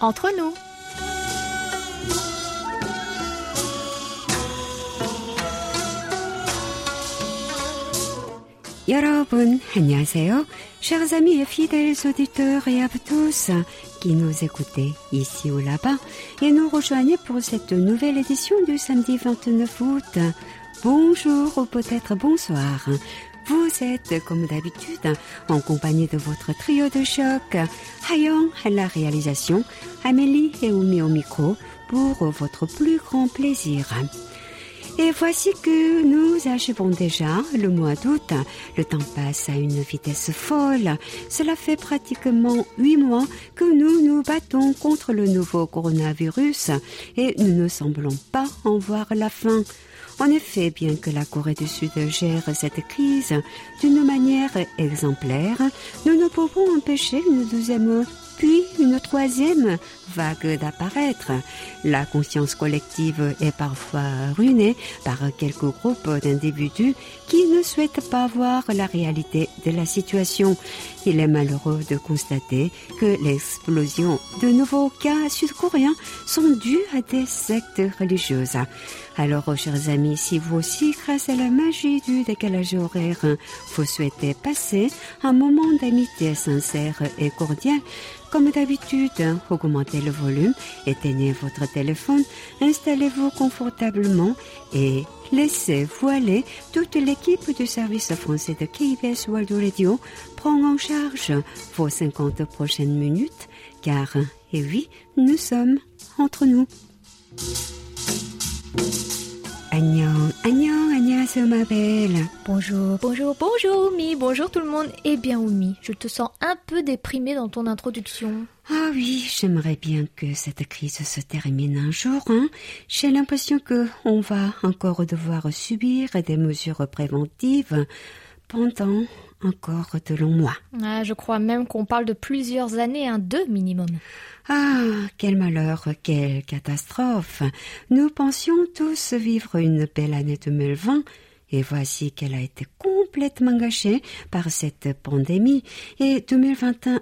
entre nous. 여러분, 안녕하세요. Chers amis et fidèles auditeurs et à vous tous qui nous écoutez ici ou là-bas et nous rejoignez pour cette nouvelle édition du samedi 29 août. Bonjour ou peut-être bonsoir. Vous êtes, comme d'habitude, en compagnie de votre trio de choc, Hayong à la réalisation, Amélie et Oumi au micro, pour votre plus grand plaisir. Et voici que nous achevons déjà le mois d'août. Le temps passe à une vitesse folle. Cela fait pratiquement huit mois que nous nous battons contre le nouveau coronavirus et nous ne semblons pas en voir la fin. En effet, bien que la Corée du Sud gère cette crise d'une manière exemplaire, nous ne pouvons empêcher une deuxième puis une troisième vague d'apparaître. La conscience collective est parfois ruinée par quelques groupes d'individus qui ne souhaitent pas voir la réalité de la situation. Il est malheureux de constater que l'explosion de nouveaux cas sud-coréens sont dus à des sectes religieuses. Alors, chers amis, si vous aussi, grâce à la magie du décalage horaire, vous souhaitez passer un moment d'amitié sincère et cordial, comme d'habitude, augmentez le volume, éteignez votre téléphone, installez-vous confortablement et laissez-vous aller. Toute l'équipe du service français de KBS World Radio prend en charge vos 50 prochaines minutes, car, et oui, nous sommes entre nous. Agnan, Agnan, Agnan, ma belle. Bonjour, bonjour, bonjour Oumi, bonjour tout le monde. Eh bien Oumi, je te sens un peu déprimée dans ton introduction. Ah oui, j'aimerais bien que cette crise se termine un jour. Hein. J'ai l'impression que on va encore devoir subir des mesures préventives pendant encore de longs mois. Ah, je crois même qu'on parle de plusieurs années, un deux minimum. Ah, quel malheur, quelle catastrophe. Nous pensions tous vivre une belle année 2020 et voici qu'elle a été complètement gâchée par cette pandémie et 2021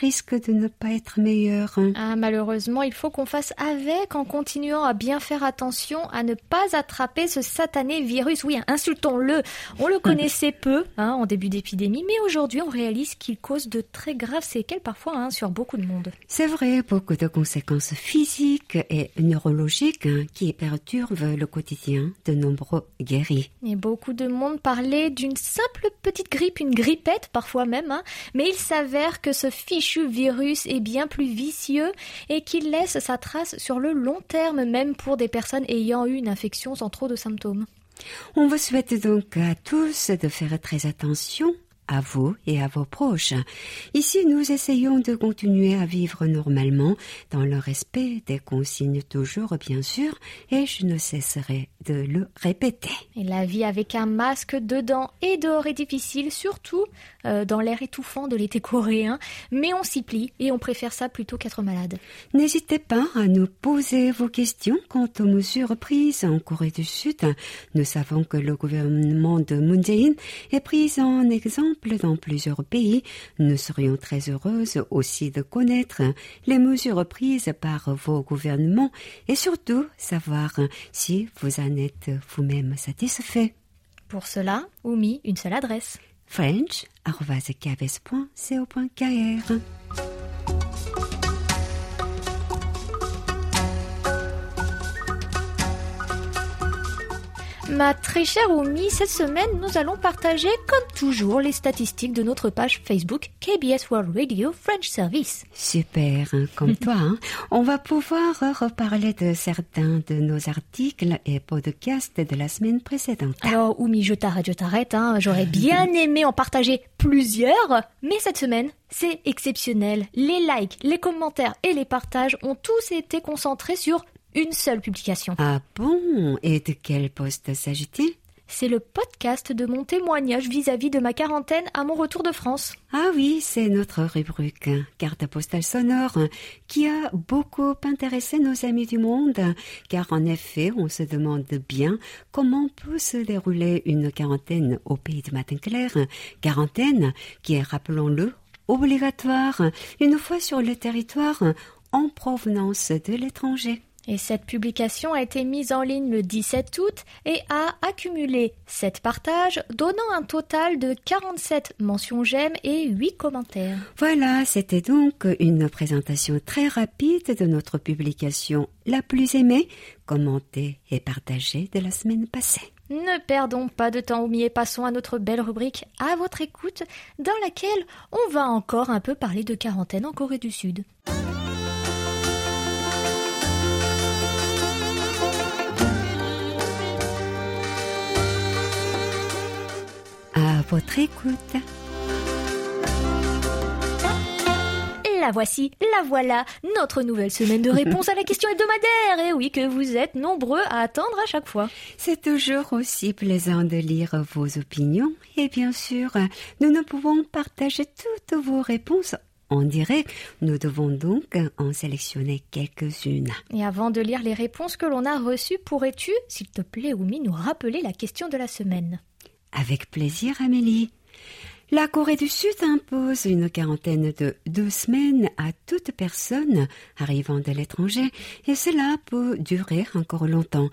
risque de ne pas être meilleur. Ah, malheureusement, il faut qu'on fasse avec en continuant à bien faire attention à ne pas attraper ce satané virus. Oui, insultons-le. On le connaissait peu hein, en début d'épidémie, mais aujourd'hui on réalise qu'il cause de très graves séquelles parfois hein, sur beaucoup de monde. C'est vrai, beaucoup de conséquences physiques et neurologiques hein, qui perturbent le quotidien de nombreux guéris. Et beaucoup de monde parlait d'une simple petite grippe, une grippette parfois même, hein. mais il s'avère que ce fichu virus est bien plus vicieux et qu'il laisse sa trace sur le long terme, même pour des personnes ayant eu une infection sans trop de symptômes. On vous souhaite donc à tous de faire très attention à vous et à vos proches. Ici, nous essayons de continuer à vivre normalement dans le respect des consignes toujours, bien sûr, et je ne cesserai de le répéter. Et la vie avec un masque dedans et dehors est difficile, surtout euh, dans l'air étouffant de l'été coréen, mais on s'y plie et on préfère ça plutôt qu'être malade. N'hésitez pas à nous poser vos questions quant aux mesures prises en Corée du Sud. Nous savons que le gouvernement de Moon Jae-in est pris en exemple dans plusieurs pays. Nous serions très heureuses aussi de connaître les mesures prises par vos gouvernements et surtout savoir si vous en êtes vous-même satisfait. Pour cela, Oumi, une seule adresse. french.kbs.co.kr Ma très chère Oumi, cette semaine, nous allons partager, comme toujours, les statistiques de notre page Facebook KBS World Radio French Service. Super, hein, comme toi. Hein. On va pouvoir reparler de certains de nos articles et podcasts de la semaine précédente. Alors, Oumi, je t'arrête, je t'arrête. Hein. J'aurais bien aimé en partager plusieurs, mais cette semaine, c'est exceptionnel. Les likes, les commentaires et les partages ont tous été concentrés sur une seule publication. Ah bon Et de quel poste s'agit-il? C'est le podcast de mon témoignage vis-à-vis de ma quarantaine à mon retour de France. Ah oui, c'est notre rubrique carte postale sonore qui a beaucoup intéressé nos amis du monde, car en effet, on se demande bien comment peut se dérouler une quarantaine au pays de matin clair, quarantaine qui est, rappelons-le, obligatoire. Une fois sur le territoire, en provenance de l'étranger. Et cette publication a été mise en ligne le 17 août et a accumulé 7 partages, donnant un total de 47 mentions j'aime et 8 commentaires. Voilà, c'était donc une présentation très rapide de notre publication la plus aimée, commentée et partagée de la semaine passée. Ne perdons pas de temps, Oumi, et passons à notre belle rubrique à votre écoute, dans laquelle on va encore un peu parler de quarantaine en Corée du Sud. Votre écoute. La voici, la voilà, notre nouvelle semaine de réponse à la question hebdomadaire. Et oui, que vous êtes nombreux à attendre à chaque fois. C'est toujours aussi plaisant de lire vos opinions et bien sûr, nous ne pouvons partager toutes vos réponses en direct. Nous devons donc en sélectionner quelques-unes. Et avant de lire les réponses que l'on a reçues, pourrais-tu, s'il te plaît, Oumi, nous rappeler la question de la semaine? Avec plaisir, Amélie. La Corée du Sud impose une quarantaine de deux semaines à toute personne arrivant de l'étranger et cela peut durer encore longtemps.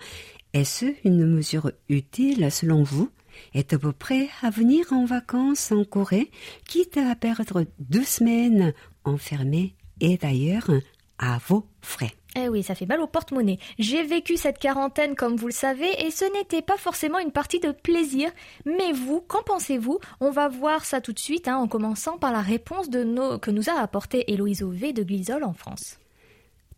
Est-ce une mesure utile selon vous? Êtes-vous prêt à venir en vacances en Corée, quitte à perdre deux semaines enfermées et d'ailleurs à vos frais? Eh oui, ça fait mal au porte-monnaie. J'ai vécu cette quarantaine comme vous le savez et ce n'était pas forcément une partie de plaisir. Mais vous, qu'en pensez-vous? On va voir ça tout de suite hein, en commençant par la réponse de nos... que nous a apportée Héloïse Ové de Glisol en France.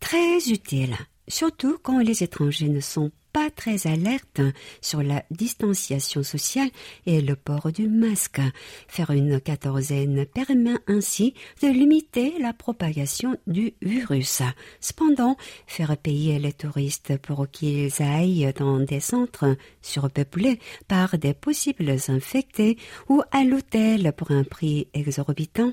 Très utile, surtout quand les étrangers ne sont pas très alerte sur la distanciation sociale et le port du masque. Faire une quatorzaine permet ainsi de limiter la propagation du virus. Cependant, faire payer les touristes pour qu'ils aillent dans des centres surpeuplés par des possibles infectés ou à l'hôtel pour un prix exorbitant,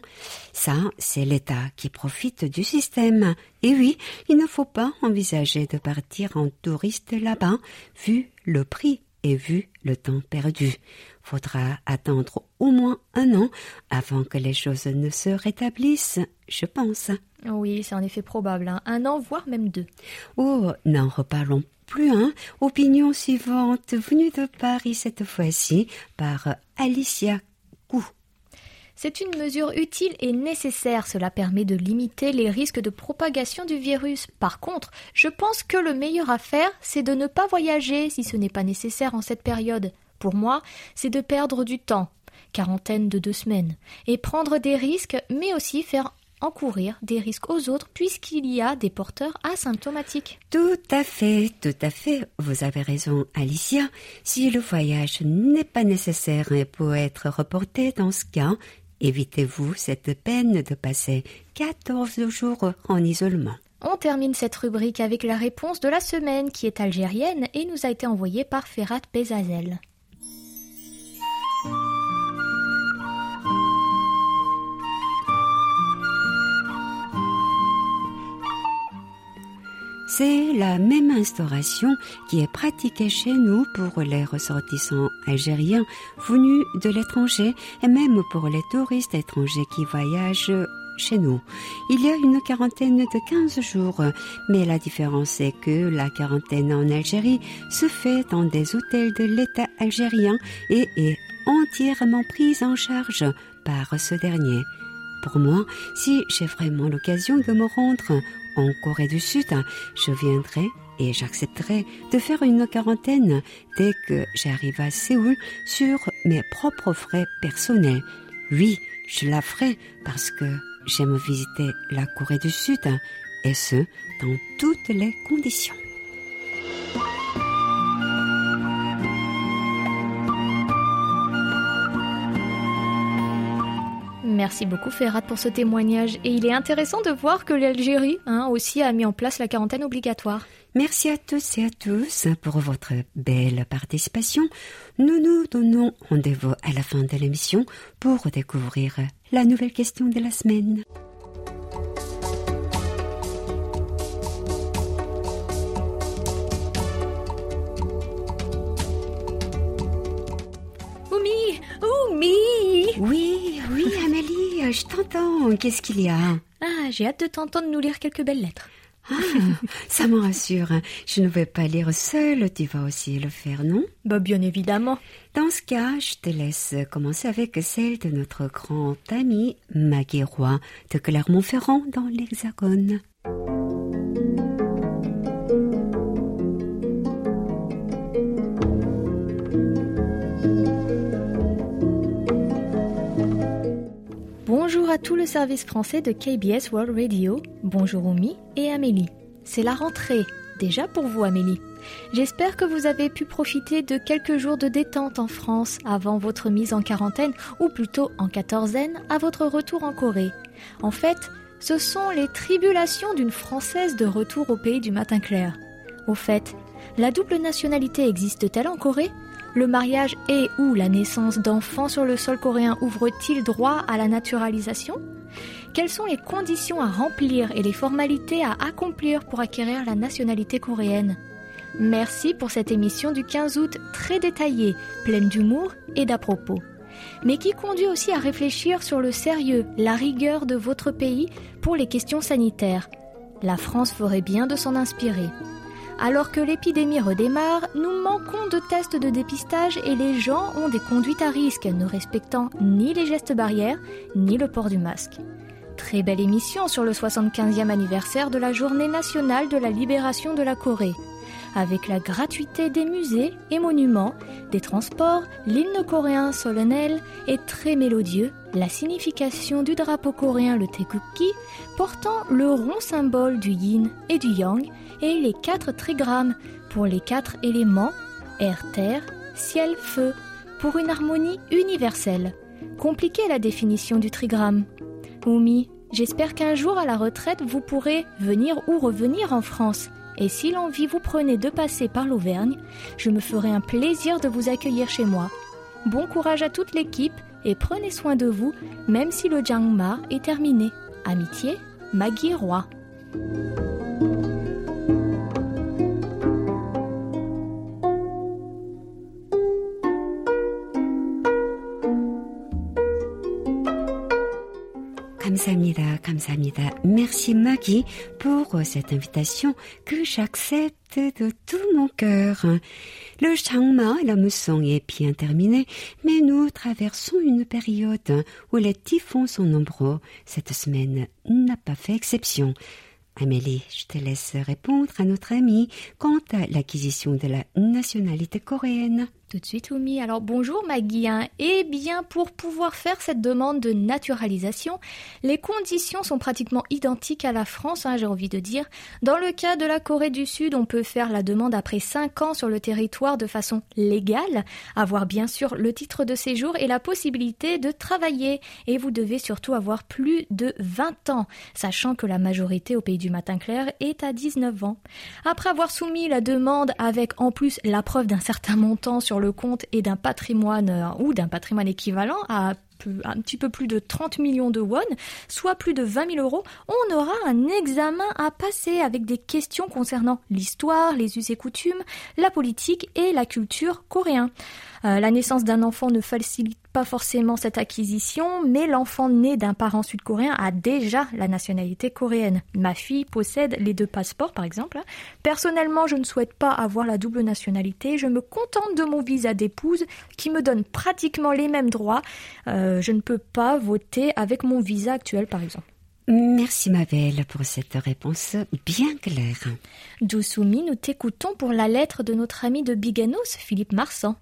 ça, c'est l'État qui profite du système. Et oui, il ne faut pas envisager de partir en touriste là-bas vu le prix et vu le temps perdu. Faudra attendre au moins un an avant que les choses ne se rétablissent, je pense. Oui, c'est en effet probable. Hein. Un an, voire même deux. Oh, n'en reparlons plus, hein. Opinion suivante, venue de Paris cette fois-ci par Alicia Kou. C'est une mesure utile et nécessaire. Cela permet de limiter les risques de propagation du virus. Par contre, je pense que le meilleur à faire, c'est de ne pas voyager si ce n'est pas nécessaire en cette période. Pour moi, c'est de perdre du temps, quarantaine de deux semaines, et prendre des risques, mais aussi faire encourir des risques aux autres puisqu'il y a des porteurs asymptomatiques. Tout à fait, tout à fait. Vous avez raison, Alicia. Si le voyage n'est pas nécessaire et peut être reporté dans ce cas, Évitez-vous cette peine de passer 14 jours en isolement. On termine cette rubrique avec la réponse de la semaine qui est algérienne et nous a été envoyée par Ferrat Bezazel. C'est la même instauration qui est pratiquée chez nous pour les ressortissants algériens venus de l'étranger et même pour les touristes étrangers qui voyagent chez nous. Il y a une quarantaine de 15 jours, mais la différence est que la quarantaine en Algérie se fait dans des hôtels de l'État algérien et est entièrement prise en charge par ce dernier. Pour moi, si j'ai vraiment l'occasion de me rendre en Corée du Sud, je viendrai et j'accepterai de faire une quarantaine dès que j'arrive à Séoul sur mes propres frais personnels. Oui, je la ferai parce que j'aime visiter la Corée du Sud et ce, dans toutes les conditions. Merci beaucoup Ferrat pour ce témoignage. Et il est intéressant de voir que l'Algérie hein, aussi a mis en place la quarantaine obligatoire. Merci à tous et à tous pour votre belle participation. Nous nous donnons rendez-vous à la fin de l'émission pour découvrir la nouvelle question de la semaine. Oui, oui, Amélie, je t'entends. Qu'est-ce qu'il y a? Ah, Ah, j'ai hâte de t'entendre nous lire quelques belles lettres. Ah, ça me rassure. Je ne vais pas lire seule. Tu vas aussi le faire, non? Bah, bien évidemment. Dans ce cas, je te laisse commencer avec celle de notre grand ami Maggie Roy de Clermont-Ferrand dans l'Hexagone. Bonjour à tout le service français de KBS World Radio. Bonjour Oumi et Amélie. C'est la rentrée, déjà pour vous Amélie. J'espère que vous avez pu profiter de quelques jours de détente en France avant votre mise en quarantaine ou plutôt en quatorzaine à votre retour en Corée. En fait, ce sont les tribulations d'une Française de retour au pays du matin clair. Au fait, la double nationalité existe-t-elle en Corée? Le mariage et ou la naissance d'enfants sur le sol coréen ouvre-t-il droit à la naturalisation? Quelles sont les conditions à remplir et les formalités à accomplir pour acquérir la nationalité coréenne? Merci pour cette émission du 15 août très détaillée, pleine d'humour et d'à propos. Mais qui conduit aussi à réfléchir sur le sérieux, la rigueur de votre pays pour les questions sanitaires. La France ferait bien de s'en inspirer. Alors que l'épidémie redémarre, nous manquons de tests de dépistage et les gens ont des conduites à risque, ne respectant ni les gestes barrières, ni le port du masque. Très belle émission sur le 75e anniversaire de la Journée nationale de la libération de la Corée. Avec la gratuité des musées et monuments, des transports, l'hymne coréen solennel et très mélodieux, la signification du drapeau coréen le Taegukgi, portant le rond symbole du yin et du yang, et les quatre trigrammes pour les quatre éléments air, terre, ciel, feu, pour une harmonie universelle. Compliquée la définition du trigramme. Oumi, j'espère qu'un jour à la retraite vous pourrez venir ou revenir en France. Et si l'envie vous prenait de passer par l'Auvergne, je me ferai un plaisir de vous accueillir chez moi. Bon courage à toute l'équipe et prenez soin de vous, même si le Jangma est terminé. Amitié, Maggie Roy. 감사합니다. 감사합니다. Merci Maggie pour cette invitation que j'accepte de tout mon cœur. Le changma et la mousson est bien terminé, mais nous traversons une période où les typhons sont nombreux. Cette semaine n'a pas fait exception. Amélie, je te laisse répondre à notre ami quant à l'acquisition de la nationalité coréenne. Tout de suite, Oumi. Alors bonjour Maggie. Eh bien, pour pouvoir faire cette demande de naturalisation, les conditions sont pratiquement identiques à la France, hein, j'ai envie de dire. Dans le cas de la Corée du Sud, on peut faire la demande après 5 ans sur le territoire de façon légale, avoir bien sûr le titre de séjour et la possibilité de travailler. Et vous devez surtout avoir plus de 20 ans, sachant que la majorité au pays du matin clair est à 19 ans. Après avoir soumis la demande avec en plus la preuve d'un certain montant sur le compte et d'un patrimoine euh, ou d'un patrimoine équivalent à un petit peu plus de 30 millions de won, soit plus de 20 000 euros, on aura un examen à passer avec des questions concernant l'histoire, les us et coutumes, la politique et la culture coréenne. Euh, la naissance d'un enfant ne facilite pas forcément cette acquisition, mais l'enfant né d'un parent sud-coréen a déjà la nationalité coréenne. Ma fille possède les deux passeports, par exemple. Personnellement, je ne souhaite pas avoir la double nationalité. Je me contente de mon visa d'épouse qui me donne pratiquement les mêmes droits. Euh, je ne peux pas voter avec mon visa actuel, par exemple. Merci ma belle pour cette réponse bien claire. Dousoumi, nous t'écoutons pour la lettre de notre ami de Biganos, Philippe Marsan.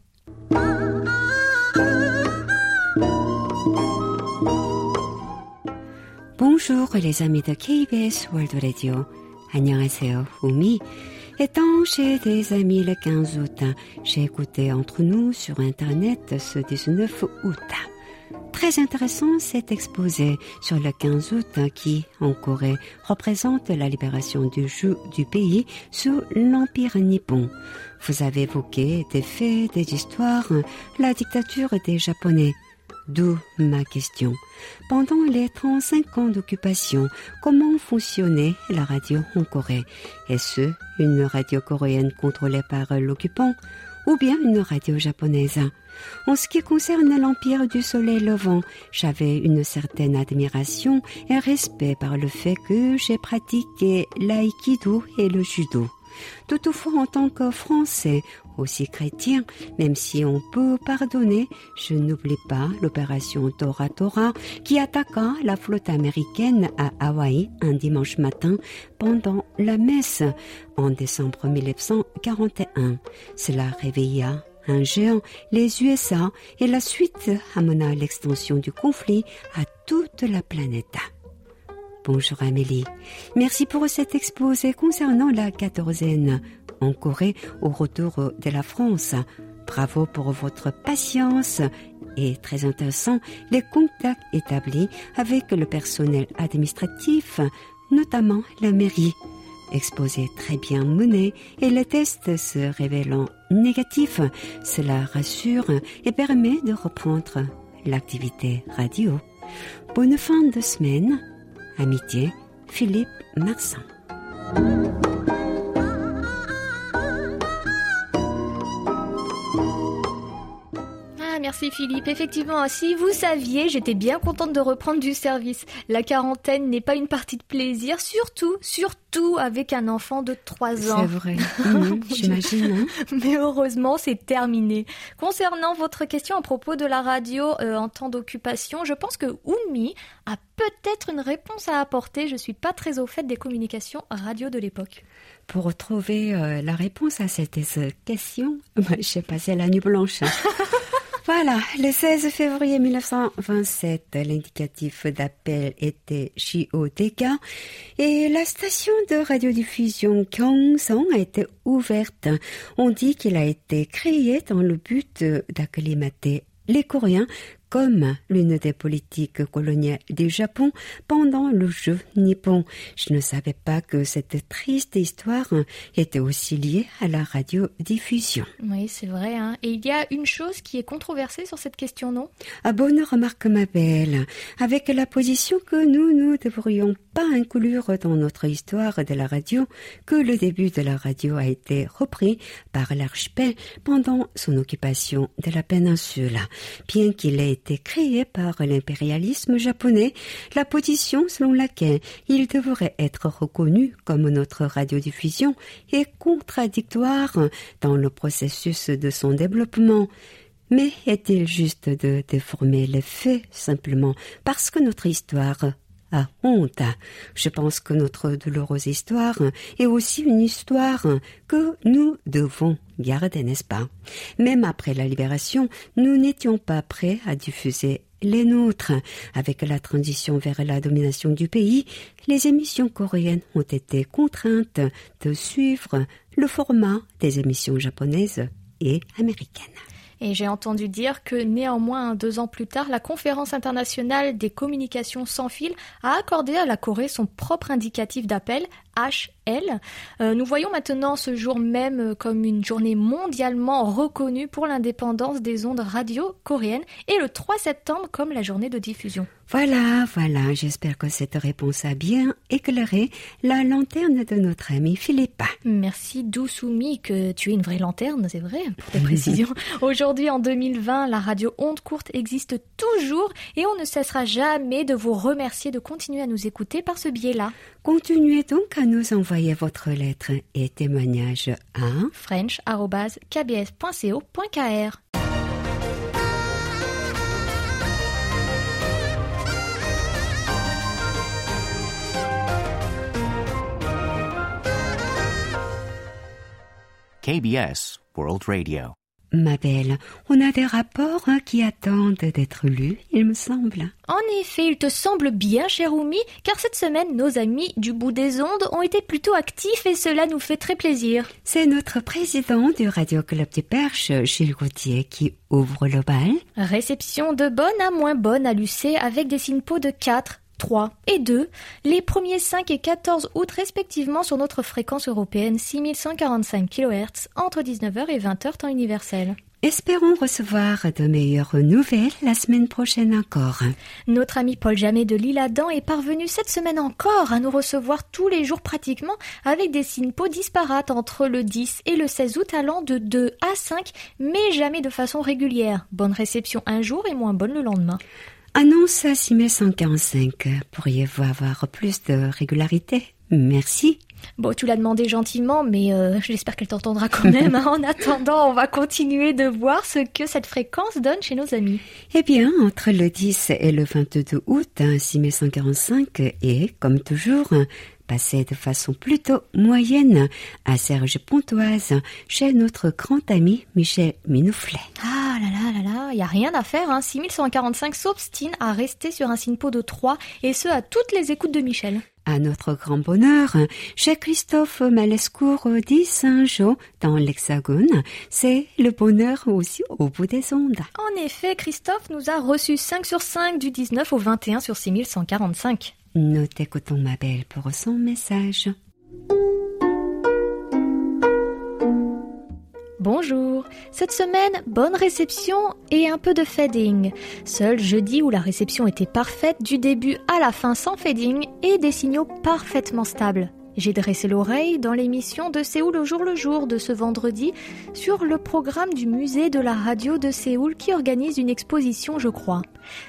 Bonjour les amis de KBS World Radio. 안녕하세요, Oumi. Étant chez des amis le 15 août, j'ai écouté entre nous sur Internet ce 19 août. Très intéressant cet exposé sur le 15 août qui, en Corée, représente la libération du, du pays sous l'Empire nippon. Vous avez évoqué des faits, des histoires, la dictature des Japonais. D'où ma question. Pendant les 35 ans d'occupation, comment fonctionnait la radio en Corée? Est-ce une radio coréenne contrôlée par l'occupant ou bien une radio japonaise? En ce qui concerne l'Empire du Soleil Levant, j'avais une certaine admiration et respect par le fait que j'ai pratiqué l'aïkido et le judo. Toutefois, en tant que Français, aussi chrétien, même si on peut pardonner, je n'oublie pas l'opération Tora Tora qui attaqua la flotte américaine à Hawaï un dimanche matin pendant la messe en décembre 1941. Cela réveilla un géant, les USA, et la suite amena l'extension du conflit à toute la planète. Bonjour Amélie. Merci pour cet exposé concernant la quatorzaine en Corée au retour de la France. Bravo pour votre patience et très intéressant les contacts établis avec le personnel administratif, notamment la mairie. Exposé très bien mené et les tests se révélant négatifs, cela rassure et permet de reprendre l'activité radio. Bonne fin de semaine Amitié, Philippe Marsan. Merci Philippe. Effectivement, si vous saviez, j'étais bien contente de reprendre du service. La quarantaine n'est pas une partie de plaisir, surtout, surtout avec un enfant de 3 ans. C'est vrai, mmh, j'imagine. Hein. Mais heureusement, c'est terminé. Concernant votre question à propos de la radio euh, en temps d'occupation, je pense que Oumi a peut-être une réponse à apporter. Je suis pas très au fait des communications radio de l'époque. Pour retrouver euh, la réponse à cette question, j'ai passé la nuit blanche. Voilà, le 16 février 1927, l'indicatif d'appel était JOTK et la station de radiodiffusion Gyeongsang a été ouverte. On dit qu'il a été créé dans le but d'acclimater les Coréens comme l'une des politiques coloniales du Japon pendant le jeu nippon. Je ne savais pas que cette triste histoire était aussi liée à la radiodiffusion. Oui, c'est vrai. Hein. Et il y a une chose qui est controversée sur cette question, non? À bonne remarque, ma belle. Avec la position que nous ne devrions pas inclure dans notre histoire de la radio, que le début de la radio a été repris par l'archipel pendant son occupation de la péninsule. Bien qu'il ait été créé par l'impérialisme japonais, la position selon laquelle il devrait être reconnu comme notre radiodiffusion est contradictoire dans le processus de son développement. Mais est-il juste de déformer les faits simplement parce que notre histoire a honte. Je pense que notre douloureuse histoire est aussi une histoire que nous devons garder, n'est-ce pas? Même après la libération, nous n'étions pas prêts à diffuser les nôtres. Avec la transition vers la domination du pays, les émissions coréennes ont été contraintes de suivre le format des émissions japonaises et américaines. Et j'ai entendu dire que néanmoins, deux ans plus tard, la Conférence internationale des communications sans fil a accordé à la Corée son propre indicatif d'appel, HL. Euh, nous voyons maintenant ce jour même comme une journée mondialement reconnue pour l'indépendance des ondes radio coréennes et le 3 septembre comme la journée de diffusion. Voilà, voilà, j'espère que cette réponse a bien éclairé la lanterne de notre ami Philippa. Merci Dousoumi, que tu es une vraie lanterne, c'est vrai, pour tes précisions. Aujourd'hui, en 2020, la radio Onde Courte existe toujours et on ne cessera jamais de vous remercier de continuer à nous écouter par ce biais-là. Continuez donc à nous envoyer votre lettre et témoignage à french.kbs.co.kr. KBS World Radio. Ma belle, on a des rapports hein, qui attendent d'être lus, il me semble. En effet, il te semble bien, cher Oumi, car cette semaine, nos amis du bout des ondes ont été plutôt actifs et cela nous fait très plaisir. C'est notre président du Radio Club du Perche, Gilles Gauthier, qui ouvre le bal. Réception de bonne à moins bonne à Lucé avec des signes de 4, 3 et 2, les premiers 5 et 14 août respectivement sur notre fréquence européenne 6145 kHz entre 19h et 20h temps universel. Espérons recevoir de meilleures nouvelles la semaine prochaine encore. Notre ami Paul Jamet de l'Île-Adam est parvenu cette semaine encore à nous recevoir tous les jours pratiquement avec des synpos disparates entre le 10 et le 16 août allant de 2 à 5 mais jamais de façon régulière. Bonne réception un jour et moins bonne le lendemain. Annonce à 6145. Pourriez-vous avoir plus de régularité? Merci. Bon, tu l'as demandé gentiment, mais euh, j'espère qu'elle t'entendra quand même. Hein. En attendant, on va continuer de voir ce que cette fréquence donne chez nos amis. Eh bien, entre le 10 et le 22 août, 6145 est, comme toujours, passé de façon plutôt moyenne à Serge Pontoise, chez notre grand ami Michel Minouflet. Ah là là là là, il y a rien à faire. Hein. 6145 s'obstine à rester sur un SINPO de 3, et ce à toutes les écoutes de Michel. À notre grand bonheur, chez Christophe Malescourt dit Saint-Jean dans l'Hexagone, c'est le bonheur aussi au bout des ondes. En effet, Christophe nous a reçu 5 sur 5 du 19 au 21 sur 6145. Nous t'écoutons ma belle pour son message. Bonjour. Cette semaine, bonne réception et un peu de fading. Seul jeudi où la réception était parfaite du début à la fin sans fading et des signaux parfaitement stables. J'ai dressé l'oreille dans l'émission de Séoul au jour le jour de ce vendredi sur le programme du musée de la radio de Séoul qui organise une exposition, je crois.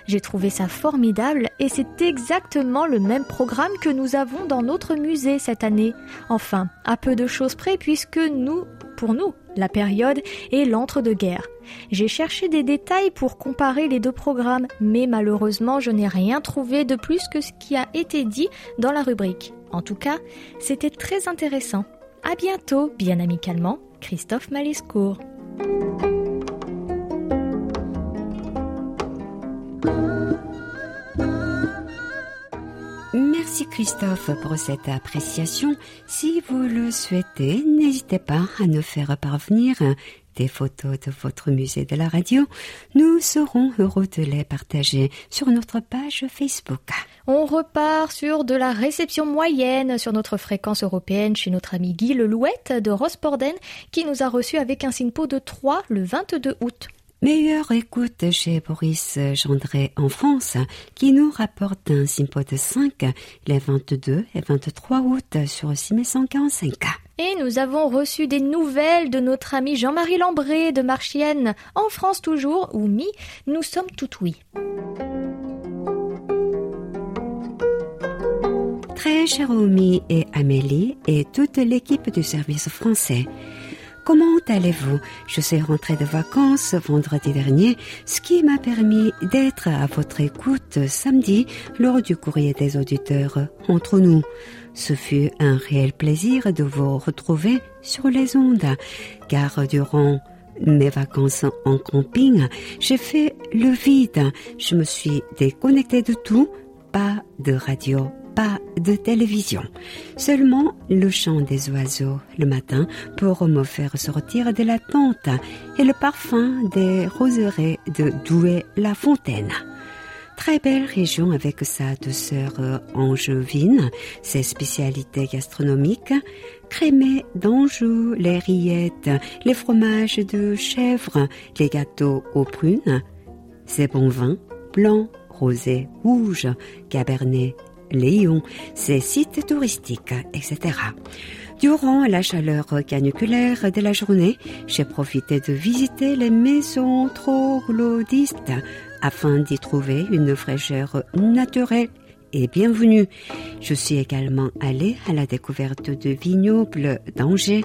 J'ai trouvé ça formidable et c'est exactement le même programme que nous avons dans notre musée cette année. Enfin, à peu de choses près puisque nous, pour nous, la période est l'entre-deux-guerres. J'ai cherché des détails pour comparer les deux programmes, mais malheureusement je n'ai rien trouvé de plus que ce qui a été dit dans la rubrique. En tout cas, c'était très intéressant. À bientôt, bien amicalement, Christophe Malescourt. Merci Christophe pour cette appréciation. Si vous le souhaitez, n'hésitez pas à nous faire parvenir des photos de votre musée de la radio. Nous serons heureux de les partager sur notre page Facebook. On repart sur de la réception moyenne sur notre fréquence européenne chez notre ami Guy Lelouette de Rosporden qui nous a reçus avec un SINPO de 3 le 22 août. Meilleure écoute chez Boris Gendré en France, qui nous rapporte un simpo de 5 les 22 et 23 août sur 6145. Et nous avons reçu des nouvelles de notre ami Jean-Marie Lambré de Marchienne, en France toujours, où mi, nous sommes tout oui. Très cher Omi et Amélie et toute l'équipe du service français. Comment allez-vous? Je suis rentrée de vacances vendredi dernier, ce qui m'a permis d'être à votre écoute samedi lors du courrier des auditeurs entre nous. Ce fut un réel plaisir de vous retrouver sur les ondes, car durant mes vacances en camping, j'ai fait le vide. Je me suis déconnectée de tout, pas de radio, pas de télévision. Seulement le chant des oiseaux le matin pour me faire sortir de la tente et le parfum des roseraies de Douai-la-Fontaine. Très belle région avec sa douceur angevine, ses spécialités gastronomiques, crémé d'Anjou, les rillettes, les fromages de chèvre, les gâteaux aux prunes, ses bons vins, blancs, rosés, rouges, cabernet, Léon, ses sites touristiques, etc. Durant la chaleur caniculaire de la journée, j'ai profité de visiter les maisons troglodytes afin d'y trouver une fraîcheur naturelle et bienvenue. Je suis également allée à la découverte de vignobles d'Angers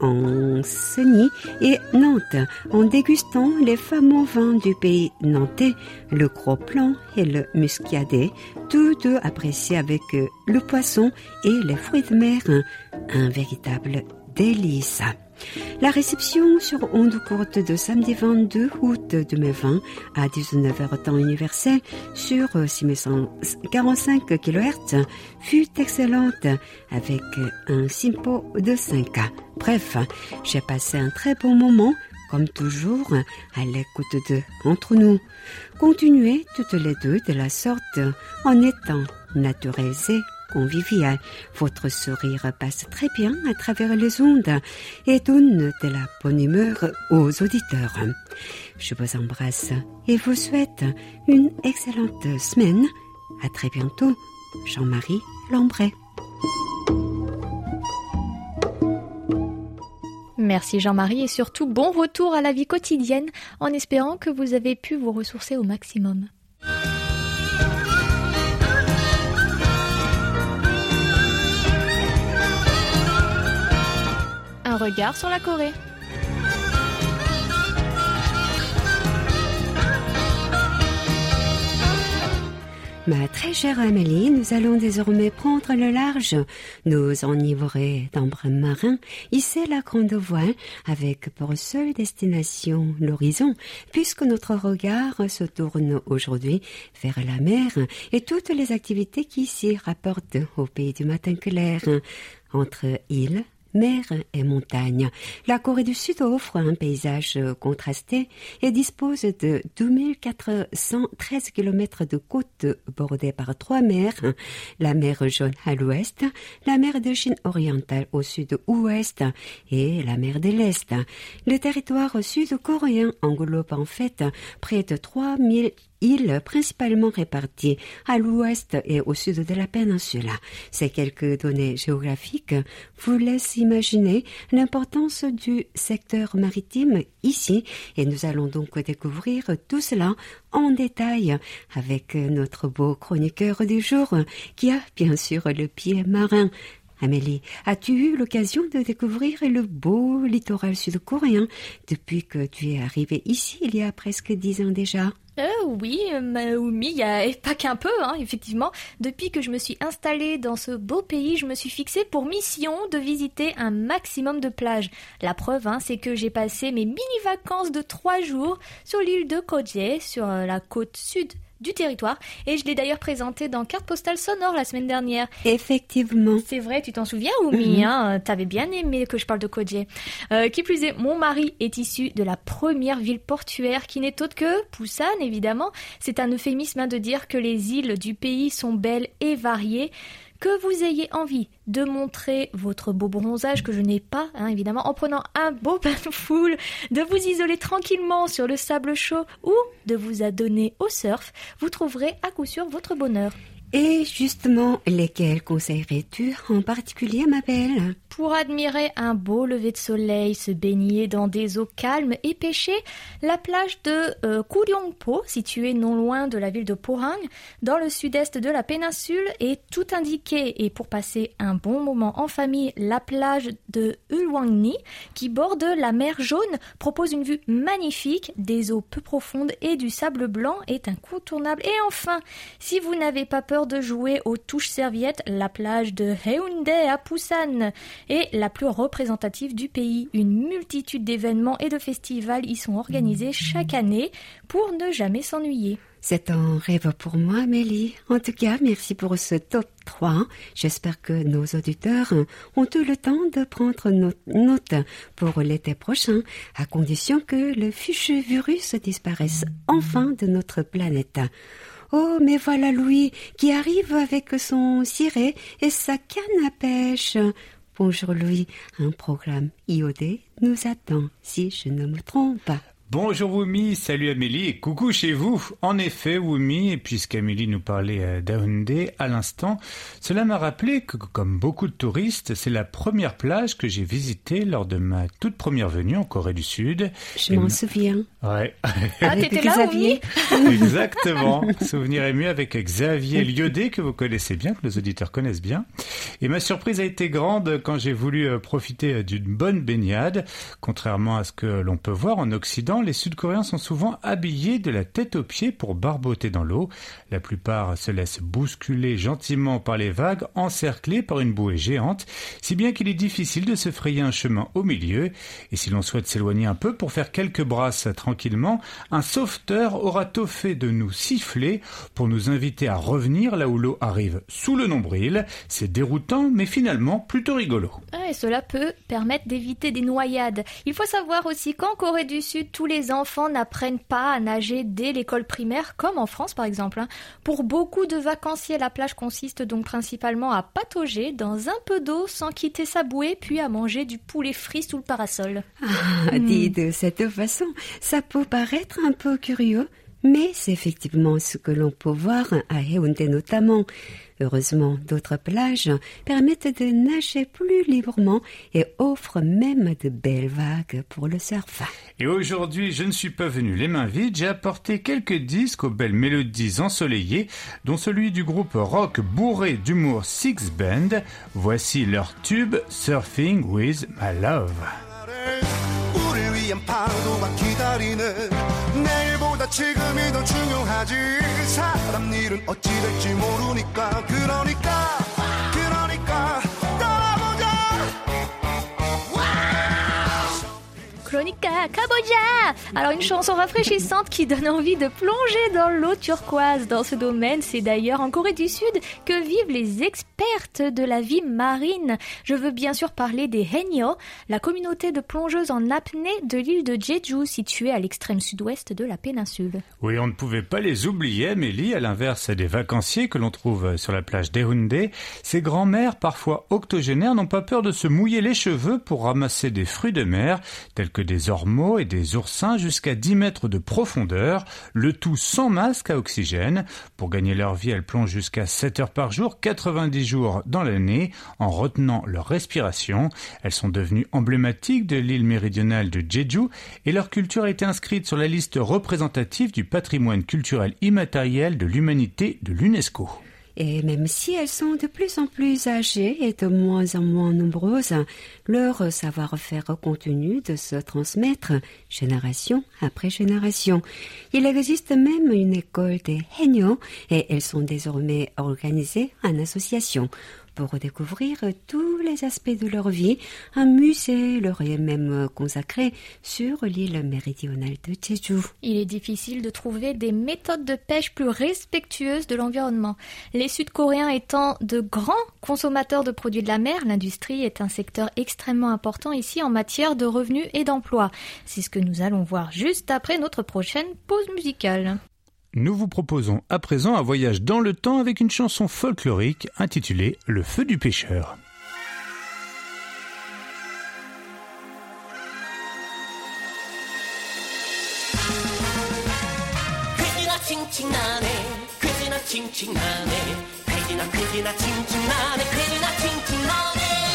en Seny et Nantes en dégustant les fameux vins du pays nantais, le gros plan et le muscadet, tous deux appréciés avec le poisson et les fruits de mer, un véritable délice. La réception sur onde courte de samedi 22 août 2020 à 19h temps universel sur 6145 kHz fut excellente avec un simpo de 5. Bref, j'ai passé un très bon moment comme toujours, à l'écoute de Entre nous. Continuez toutes les deux de la sorte en étant naturelles et Votre sourire passe très bien à travers les ondes et donne de la bonne humeur aux auditeurs. Je vous embrasse et vous souhaite une excellente semaine. À très bientôt. Jean-Marie Lambray. Merci Jean-Marie et surtout bon retour à la vie quotidienne en espérant que vous avez pu vous ressourcer au maximum. Regard sur la Corée. Ma très chère Amélie, nous allons désormais prendre le large, nous enivrer d'embruns marins, hisser la grande voile, avec pour seule destination l'horizon, puisque notre regard se tourne aujourd'hui vers la mer et toutes les activités qui s'y rapportent au pays du matin clair. Entre îles, mer et montagne. La Corée du Sud offre un paysage contrasté et dispose de 2413 km de côtes bordées par trois mers, la mer Jaune à l'ouest, la mer de Chine orientale au sud-ouest et la mer de l'Est. Le territoire sud-coréen englobe en fait près de 3000 îles principalement réparties à l'ouest et au sud de la péninsule. Ces quelques données géographiques vous laissent imaginer l'importance du secteur maritime ici et nous allons donc découvrir tout cela en détail avec notre beau chroniqueur du jour qui a bien sûr le pied marin. Amélie, as-tu eu l'occasion de découvrir le beau littoral sud-coréen depuis que tu es arrivée ici il y a presque dix ans déjà? Euh, oui, Maoumi, y a pas qu'un peu, hein, effectivement. Depuis que je me suis installée dans ce beau pays, je me suis fixée pour mission de visiter un maximum de plages. La preuve, hein, c'est que j'ai passé mes mini-vacances de trois jours sur l'île de Kodje, sur euh, la côte sud du territoire et je l'ai d'ailleurs présenté dans Carte postale sonore la semaine dernière. Effectivement. C'est vrai, tu t'en souviens, Oumi, hein, T'avais bien aimé que je parle de Kodje. Euh, qui plus est, mon mari est issu de la première ville portuaire qui n'est autre que Busan, évidemment. C'est un euphémisme hein, de dire que les îles du pays sont belles et variées que vous ayez envie de montrer votre beau bronzage que je n'ai pas, hein, évidemment, en prenant un beau bain de foule, de vous isoler tranquillement sur le sable chaud ou de vous adonner au surf, vous trouverez à coup sûr votre bonheur. Et justement, lesquels conseillerais-tu en particulier, ma belle? Pour admirer un beau lever de soleil, se baigner dans des eaux calmes et pêcher, la plage de euh, Kuryongpo, située non loin de la ville de Pohang, dans le sud-est de la péninsule, est tout indiqué. Et pour passer un bon moment en famille, la plage de Ulwangni, qui borde la mer Jaune, propose une vue magnifique, des eaux peu profondes et du sable blanc est incontournable. Et enfin, si vous n'avez pas peur de jouer aux touches serviettes, la plage de Haeundae à Busan est la plus représentative du pays. Une multitude d'événements et de festivals y sont organisés chaque année pour ne jamais s'ennuyer. C'est un rêve pour moi, Amélie. En tout cas, merci pour ce top 3. J'espère que nos auditeurs ont eu le temps de prendre note pour l'été prochain, à condition que le fichu virus disparaisse enfin de notre planète. Oh, mais voilà Louis qui arrive avec son ciré et sa canne à pêche. Bonjour Louis, un programme IOD nous attend, si je ne me trompe pas. Bonjour Wumi, salut Amélie et coucou chez vous. En effet, Wumi, puisqu'Amélie nous parlait euh, d'Aoundé à l'instant, cela m'a rappelé que, comme beaucoup de touristes, c'est la première plage que j'ai visitée lors de ma toute première venue en Corée du Sud. Je m'en souviens. Ouais. Ah, t'étais là, Wumi Exactement. Souvenir ému avec Xavier Liodé, que vous connaissez bien, que les auditeurs connaissent bien. Et ma surprise a été grande quand j'ai voulu euh, profiter euh, d'une bonne baignade. Contrairement à ce que l'on peut voir en Occident, les Sud-Coréens sont souvent habillés de la tête aux pieds pour barboter dans l'eau. La plupart se laissent bousculer gentiment par les vagues, encerclés par une bouée géante, si bien qu'il est difficile de se frayer un chemin au milieu. Et si l'on souhaite s'éloigner un peu pour faire quelques brasses tranquillement, un sauveteur aura tôt fait de nous siffler pour nous inviter à revenir là où l'eau arrive sous le nombril. C'est déroutant, mais finalement plutôt rigolo. Ah, et cela peut permettre d'éviter des noyades. Il faut savoir aussi qu'en Corée du Sud, tous tous les enfants n'apprennent pas à nager dès l'école primaire, comme en France par exemple. hein. Pour beaucoup de vacanciers, la plage consiste donc principalement à patauger dans un peu d'eau sans quitter sa bouée, puis à manger du poulet frit sous le parasol. Ah, dit de cette façon, ça peut paraître un peu curieux, mais c'est effectivement ce que l'on peut voir à Haeundae notamment. Heureusement, d'autres plages permettent de nager plus librement et offrent même de belles vagues pour le surf. Et aujourd'hui, je ne suis pas venu les mains vides, j'ai apporté quelques disques aux belles mélodies ensoleillées, dont celui du groupe rock bourré d'humour Six Band. Voici leur tube Surfing with My Love. 내일보다 지금이 더 중요하지. 사람 일은 어찌 될지 모르니까 그러니까 Chronica Kaboja Alors une chanson rafraîchissante qui donne envie de plonger dans l'eau turquoise. Dans ce domaine, c'est d'ailleurs en Corée du Sud que vivent les expertes de la vie marine. Je veux bien sûr parler des Haenyeo, la communauté de plongeuses en apnée de l'île de Jeju, située à l'extrême sud-ouest de la péninsule. Oui, on ne pouvait pas les oublier, Amélie, à l'inverse des vacanciers que l'on trouve sur la plage d'Ehoundé, ces grands-mères, parfois octogénaires, n'ont pas peur de se mouiller les cheveux pour ramasser des fruits de mer, tels que des ormeaux et des oursins jusqu'à 10 mètres de profondeur, le tout sans masque à oxygène. Pour gagner leur vie, elles plongent jusqu'à 7 heures par jour, 90 jours dans l'année, en retenant leur respiration. Elles sont devenues emblématiques de l'île méridionale de Jeju et leur culture a été inscrite sur la liste représentative du patrimoine culturel immatériel de l'humanité de l'UNESCO. Et même si elles sont de plus en plus âgées et de moins en moins nombreuses, leur savoir-faire continue de se transmettre génération après génération. Il existe même une école des Haenyeo et elles sont désormais organisées en association. Pour découvrir tous les aspects de leur vie, un musée leur est même consacré sur l'île méridionale de Jeju. Il est difficile de trouver des méthodes de pêche plus respectueuses de l'environnement. Les Sud-Coréens étant de grands consommateurs de produits de la mer, l'industrie est un secteur extrêmement important ici en matière de revenus et d'emploi. C'est ce que nous allons voir juste après notre prochaine pause musicale. Nous vous proposons à présent un voyage dans le temps avec une chanson folklorique intitulée Le feu du pêcheur. 그지나 칭칭나네 그지나 칭칭나네 그지나 그지나 칭칭나네 그지나 칭칭나네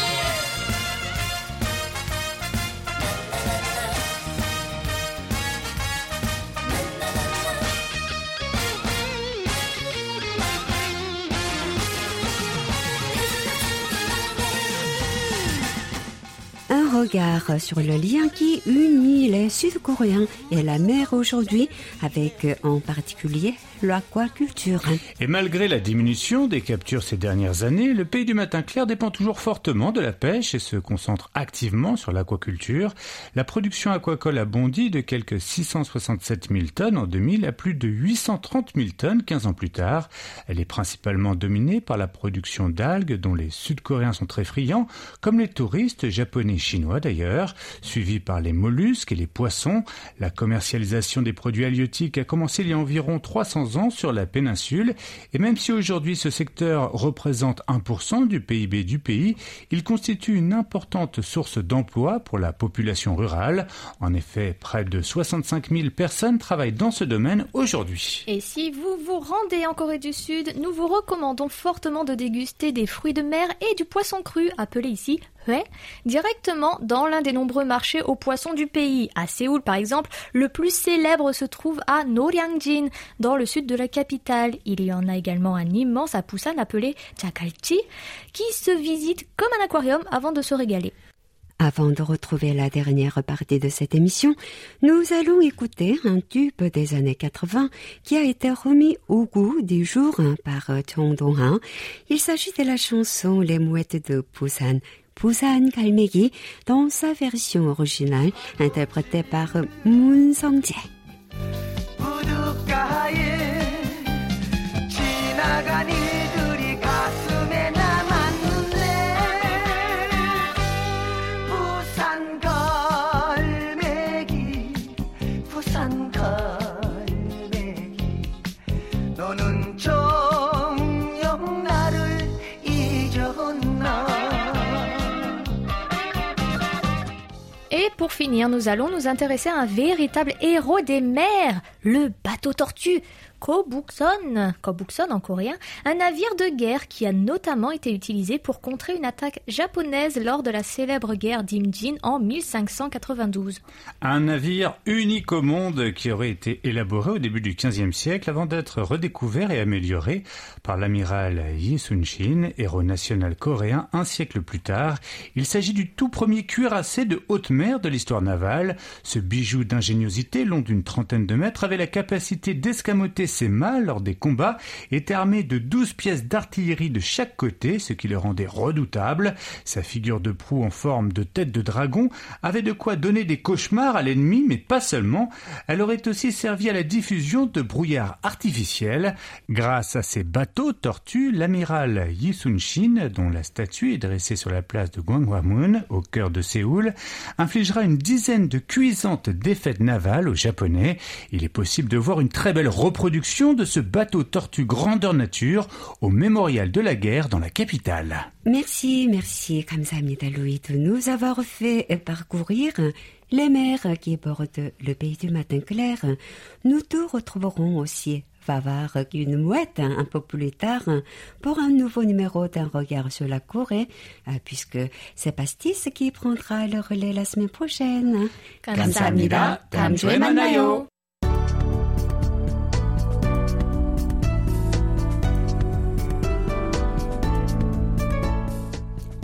Regard sur le lien qui unit les Sud-Coréens et la mer aujourd'hui, avec en particulier l'aquaculture. Et malgré la diminution des captures ces dernières années, le pays du matin clair dépend toujours fortement de la pêche et se concentre activement sur l'aquaculture. La production aquacole a bondi de quelques 667 000 tonnes en 2000 à plus de 830 000 tonnes 15 ans plus tard. Elle est principalement dominée par la production d'algues dont les Sud-Coréens sont très friands, comme les touristes japonais et d'ailleurs, suivis par les mollusques et les poissons. La commercialisation des produits halieutiques a commencé il y a environ 300 ans sur la péninsule et même si aujourd'hui ce secteur représente 1% du PIB du pays, il constitue une importante source d'emploi pour la population rurale. En effet, près de 65 000 personnes travaillent dans ce domaine aujourd'hui. Et si vous vous rendez en Corée du Sud, nous vous recommandons fortement de déguster des fruits de mer et du poisson cru, appelé ici directement dans l'un des nombreux marchés aux poissons du pays. À Séoul, par exemple, le plus célèbre se trouve à Noryangjin, dans le sud de la capitale. Il y en a également un immense à Busan appelé Jagalchi, qui se visite comme un aquarium avant de se régaler. Avant de retrouver la dernière partie de cette émission, nous allons écouter un tube des années 80 qui a été remis au goût du jour par Chong Dong-han. Il s'agit de la chanson Les mouettes de Busan. Busan Galmegi dans sa version originale interprétée par Moon Song-jae. Pour finir, nous allons nous intéresser à un véritable héros des mers, le bateau tortue. Kobukson, Kobukson en coréen, un navire de guerre qui a notamment été utilisé pour contrer une attaque japonaise lors de la célèbre guerre d'Imjin en 1592. Un navire unique au monde qui aurait été élaboré au début du XVe siècle avant d'être redécouvert et amélioré par l'amiral Yi Sun-shin, héros national coréen un siècle plus tard. Il s'agit du tout premier cuirassé de haute mer de l'histoire navale. Ce bijou d'ingéniosité long d'une trentaine de mètres avait la capacité d'escamoter ses mâts lors des combats, était armé de 12 pièces d'artillerie de chaque côté, ce qui le rendait redoutable. Sa figure de proue en forme de tête de dragon avait de quoi donner des cauchemars à l'ennemi, mais pas seulement. Elle aurait aussi servi à la diffusion de brouillard artificiel. Grâce à ses bateaux tortues, l'amiral Yi Sun-shin, dont la statue est dressée sur la place de Gwanghwamun, au cœur de Séoul, infligera une dizaine de cuisantes défaites navales aux Japonais. Il est possible de voir une très belle reproduction de ce bateau tortue grandeur nature au mémorial de la guerre dans la capitale. Merci, merci Kamsamita Louis de nous avoir fait euh, parcourir euh, les mers qui bordent le pays du matin clair. Nous te retrouverons aussi Favard une mouette hein, un peu plus tard hein, pour un nouveau numéro d'un regard sur la Corée, euh, puisque c'est Pastis qui prendra le relais la semaine prochaine.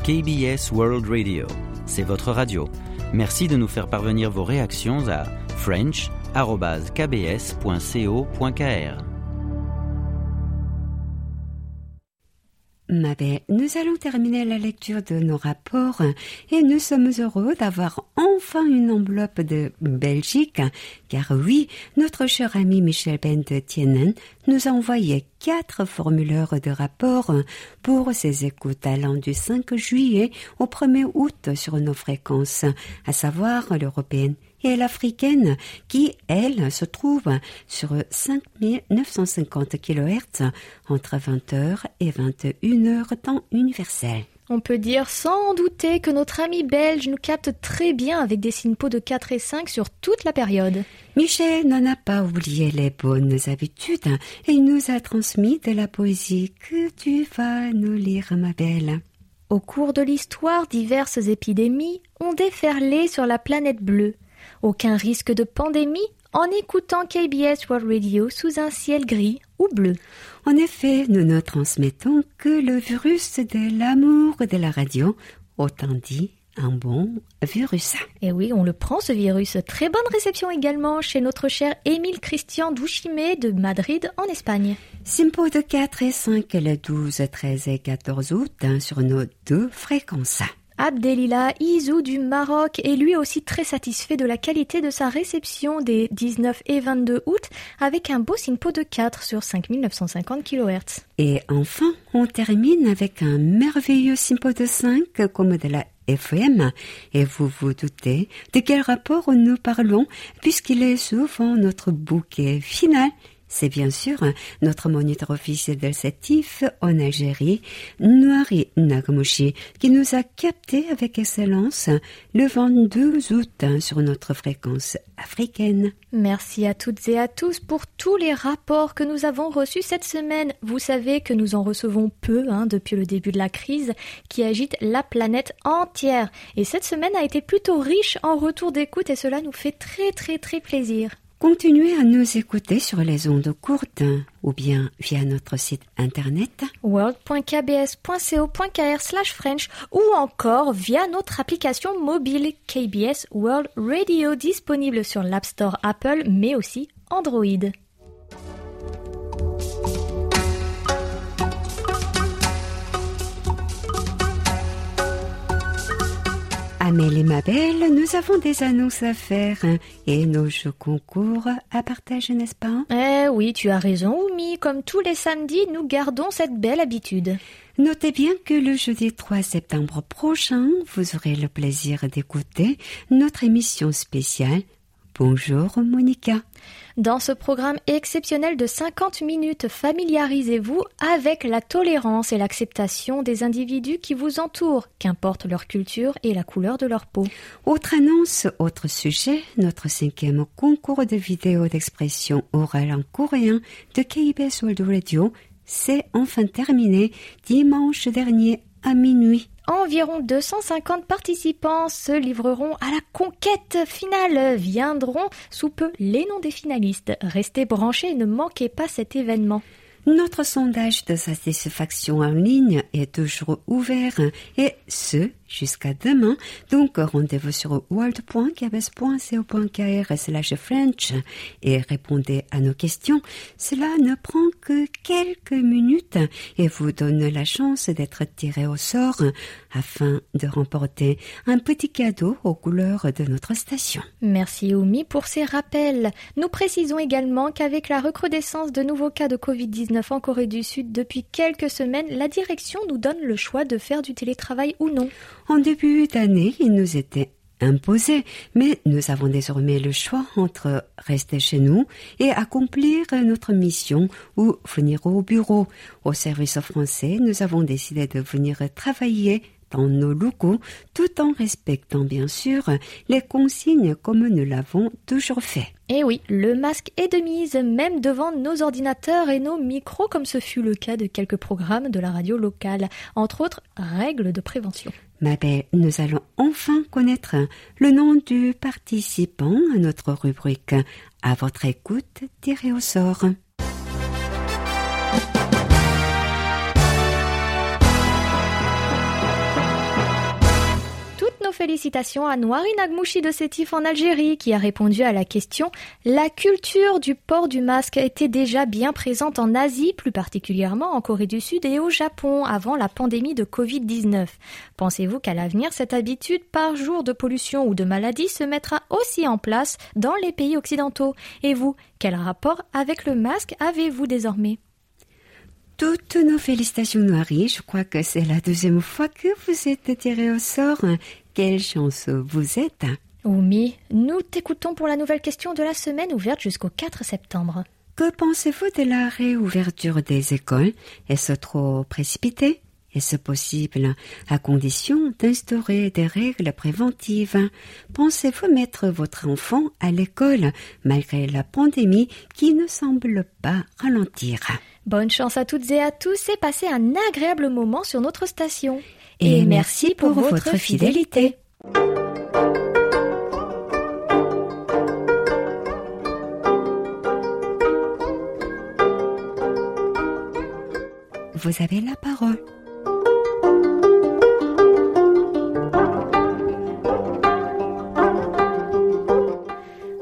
KBS World Radio, c'est votre radio. Merci de nous faire parvenir vos réactions à french.kbs.co.kr. Mabel, nous allons terminer la lecture de nos rapports et nous sommes heureux d'avoir enfin une enveloppe de Belgique, car oui, notre cher ami Michel Ben de Tienen nous a envoyé quatre formulaires de rapports pour ses écoutes allant du 5 juillet au 1er août sur nos fréquences, à savoir l'européenne et l'africaine qui, elle, se trouve sur 5950 kHz entre 20h et 21h temps universel. On peut dire sans douter que notre ami belge nous capte très bien avec des SINPO de 4 et 5 sur toute la période. Michel n'en a pas oublié les bonnes habitudes et il nous a transmis de la poésie que tu vas nous lire, ma belle. Au cours de l'histoire, diverses épidémies ont déferlé sur la planète bleue. Aucun risque de pandémie en écoutant KBS World Radio sous un ciel gris ou bleu. En effet, nous ne transmettons que le virus de l'amour de la radio, autant dit un bon virus. Et oui, on le prend ce virus. Très bonne réception également chez notre cher Émile Christian Douchimé de Madrid en Espagne. Simpo de 4 et 5 le 12, 13 et 14 août hein, sur nos deux fréquences. Abdelila Izou du Maroc est lui aussi très satisfait de la qualité de sa réception des 19 et 22 août avec un beau SINPO de 4 sur 5950 kHz. Et enfin, on termine avec un merveilleux Simpo de 5 comme de la FM. Et vous vous doutez de quel rapport nous parlons puisqu'il est souvent notre bouquet final. C'est bien sûr notre moniteur officiel de CETIF en Algérie, Noiri Nagamushi, qui nous a capté avec excellence le 22 août sur notre fréquence africaine. Merci à toutes et à tous pour tous les rapports que nous avons reçus cette semaine. Vous savez que nous en recevons peu hein, depuis le début de la crise qui agite la planète entière. Et cette semaine a été plutôt riche en retours d'écoute et cela nous fait très très très plaisir. Continuez à nous écouter sur les ondes courtes ou bien via notre site internet world.kbs.co.kr slash French ou encore via notre application mobile KBS World Radio disponible sur l'App Store Apple mais aussi Android. Amélie ma belle, nous avons des annonces à faire hein, et nos jeux concours à partager, n'est-ce pas? Eh oui, tu as raison, Oumi. Comme tous les samedis, nous gardons cette belle habitude. Notez bien que le jeudi 3 septembre prochain, vous aurez le plaisir d'écouter notre émission spéciale Bonjour Monica. Dans ce programme exceptionnel de 50 minutes, familiarisez-vous avec la tolérance et l'acceptation des individus qui vous entourent, qu'importe leur culture et la couleur de leur peau. Autre annonce, autre sujet, notre cinquième concours de vidéos d'expression orale en coréen de KBS World Radio s'est enfin terminé dimanche dernier à minuit. Environ 250 participants se livreront à la conquête finale. Viendront sous peu les noms des finalistes. Restez branchés et ne manquez pas cet événement. Notre sondage de satisfaction en ligne est toujours ouvert et ce jusqu'à demain. Donc rendez-vous sur world.kbs.co.kr slash French et répondez à nos questions. Cela ne prend que quelques minutes et vous donne la chance d'être tiré au sort afin de remporter un petit cadeau aux couleurs de notre station. Merci Oumi pour ces rappels. Nous précisons également qu'avec la recrudescence de nouveaux cas de Covid-19 en Corée du Sud depuis quelques semaines, la direction nous donne le choix de faire du télétravail ou non. En début d'année, il nous était imposé, mais nous avons désormais le choix entre rester chez nous et accomplir notre mission ou venir au bureau. Au service français, nous avons décidé de venir travailler dans nos locaux tout en respectant bien sûr les consignes comme nous l'avons toujours fait. Et Eh oui, le masque est de mise, même devant nos ordinateurs et nos micros, comme ce fut le cas de quelques programmes de la radio locale, entre autres règles de prévention. Ma belle, nous allons enfin connaître le nom du participant à notre rubrique. À votre écoute, tiré au sort. Félicitations à Noiri Nagmouchi de Sétif en Algérie qui a répondu à la question La culture du port du masque était déjà bien présente en Asie, plus particulièrement en Corée du Sud et au Japon avant la pandémie de Covid-19. Pensez-vous qu'à l'avenir, cette habitude par jour de pollution ou de maladie se mettra aussi en place dans les pays occidentaux? Et vous, quel rapport avec le masque avez-vous désormais? Toutes nos félicitations, Noiri. Je crois que c'est la deuxième fois que vous êtes tiré au sort. Quelle chance vous êtes. Oumi, nous t'écoutons pour la nouvelle question de la semaine ouverte jusqu'au 4 septembre. Que pensez-vous de la réouverture des écoles? Est-ce trop précipité? Est-ce possible à condition d'instaurer des règles préventives? Pensez-vous mettre votre enfant à l'école malgré la pandémie qui ne semble pas ralentir? Bonne chance à toutes et à tous et passez un agréable moment sur notre station. Et merci pour votre fidélité. Vous avez la parole.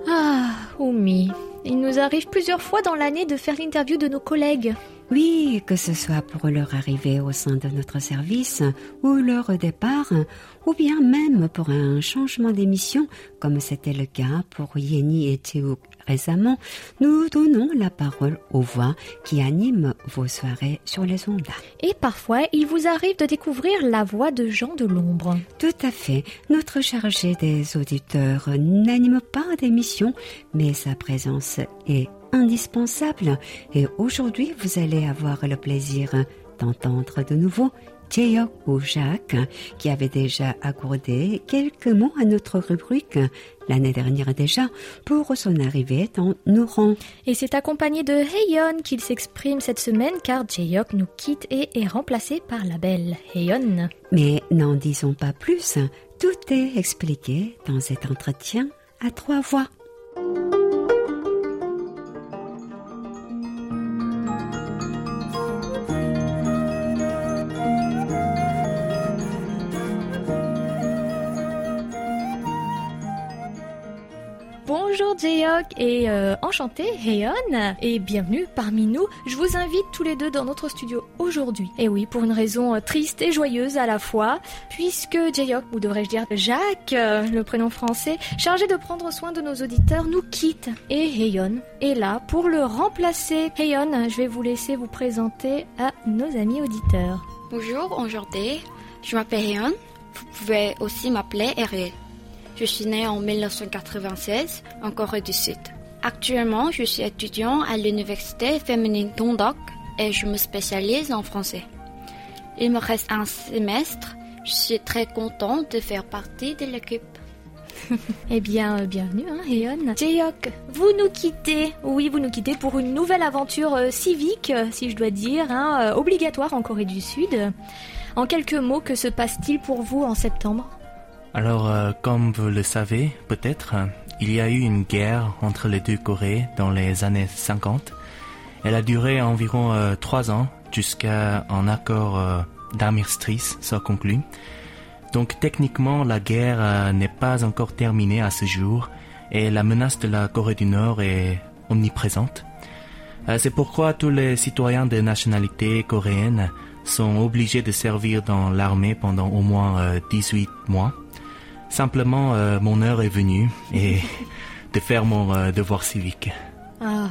Ah, Oumi, il nous arrive plusieurs fois dans l'année de faire l'interview de nos collègues. Oui, que ce soit pour leur arrivée au sein de notre service ou leur départ, ou bien même pour un changement d'émission, comme c'était le cas pour Yeni et Théo récemment, nous donnons la parole aux voix qui animent vos soirées sur les ondes. Et parfois, il vous arrive de découvrir la voix de gens de l'ombre. Tout à fait. Notre chargé des auditeurs n'anime pas d'émission, mais sa présence est indispensable. Et aujourd'hui, vous allez avoir le plaisir d'entendre de nouveau Jaehyuk ou Jacques, qui avait déjà accordé quelques mots à notre rubrique l'année dernière déjà pour son arrivée dans nos rangs. Et c'est accompagné de Heyeon qu'il s'exprime cette semaine car Jaehyuk nous quitte et est remplacé par la belle Heyeon. Mais n'en disons pas plus, tout est expliqué dans cet entretien à trois voix. Jaehyuk et euh, enchanté Heyeon et bienvenue parmi nous. Je vous invite tous les deux dans notre studio aujourd'hui. Et oui, pour une raison euh, triste et joyeuse à la fois, puisque Jaehyuk, ou devrais-je dire Jacques, euh, le prénom français, chargé de prendre soin de nos auditeurs, nous quitte. Et Heyeon est là pour le remplacer. Heyeon, je vais vous laisser vous présenter à nos amis auditeurs. Bonjour, aujourd'hui, je m'appelle Réon. Vous pouvez aussi m'appeler Ariel. Je suis née en 1996 en Corée du Sud. Actuellement, je suis étudiant à l'université féminine Dondok et je me spécialise en français. Il me reste un semestre. Je suis très contente de faire partie de l'équipe. Eh bien, euh, bienvenue, hein, Heon. Jaehyuk, vous nous quittez. Oui, vous nous quittez pour une nouvelle aventure euh, civique, euh, si je dois dire, hein, euh, obligatoire en Corée du Sud. En quelques mots, que se passe-t-il pour vous en septembre? Alors, euh, comme vous le savez, peut-être, euh, il y a eu une guerre entre les deux Corées dans les années 50. Elle a duré environ euh, trois ans jusqu'à un accord euh, d'armistice soit conclu. Donc techniquement, la guerre n'est pas encore terminée à ce jour et la menace de la Corée du Nord est omniprésente. C'est pourquoi tous les citoyens de nationalité coréenne sont obligés de servir dans l'armée pendant au moins euh, 18 mois. Simplement, euh, mon heure est venue et de faire mon euh, devoir civique. Ah,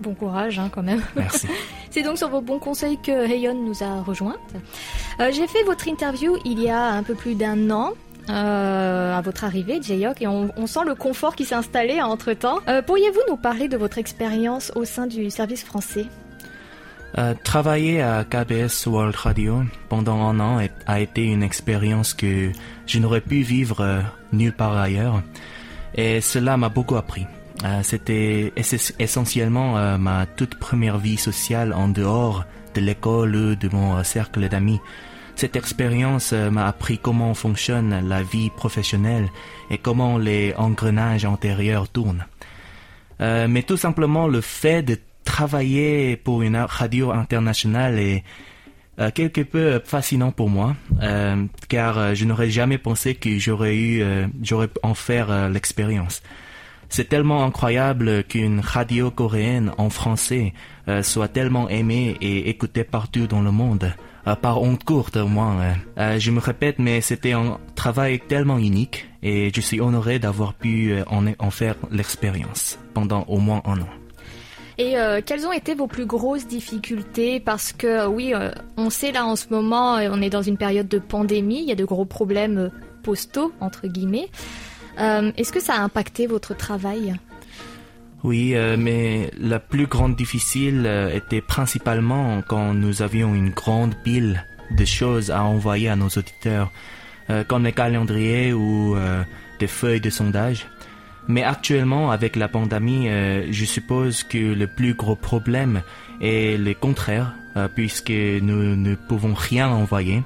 bon courage hein, quand même. Merci. C'est donc sur vos bons conseils que Heyon nous a rejointes. Euh, J'ai fait votre interview il y a un peu plus d'un an. euh, à votre arrivée, Jaehyuk, et on, on sent le confort qui s'est installé entre temps. Pourriez-vous nous parler de votre expérience au sein du service français? Travailler à KBS World Radio pendant un an a été une expérience que je n'aurais pu vivre euh, nulle part ailleurs. Et cela m'a beaucoup appris. Euh, C'était ess- essentiellement euh, ma toute première vie sociale en dehors de l'école ou de mon euh, cercle d'amis. Cette expérience euh, m'a appris comment fonctionne la vie professionnelle et comment les engrenages antérieurs tournent. Euh, mais tout simplement le fait de travailler pour une radio internationale est euh, quelque peu fascinant pour moi, euh, car euh, je n'aurais jamais pensé que j'aurais eu, euh, j'aurais en faire euh, l'expérience. C'est tellement incroyable qu'une radio coréenne en français euh, soit tellement aimée et écoutée partout dans le monde. Euh, par honte courte au moins. euh. Euh, je me répète, mais c'était un travail tellement unique et je suis honoré d'avoir pu euh, en, en faire l'expérience pendant au moins un an. Et euh, quelles ont été vos plus grosses difficultés? Parce que oui, euh, on sait là en ce moment, euh, on est dans une période de pandémie, il y a de gros problèmes postaux, entre guillemets. Est-ce que ça a impacté votre travail? Oui, mais la plus grande difficile était principalement quand nous avions une grande pile de choses à envoyer à nos auditeurs, comme les calendriers ou des feuilles de sondage. Mais actuellement, avec la pandémie, euh, je suppose que le plus gros problème est le contraire, euh, puisque nous ne pouvons rien envoyer.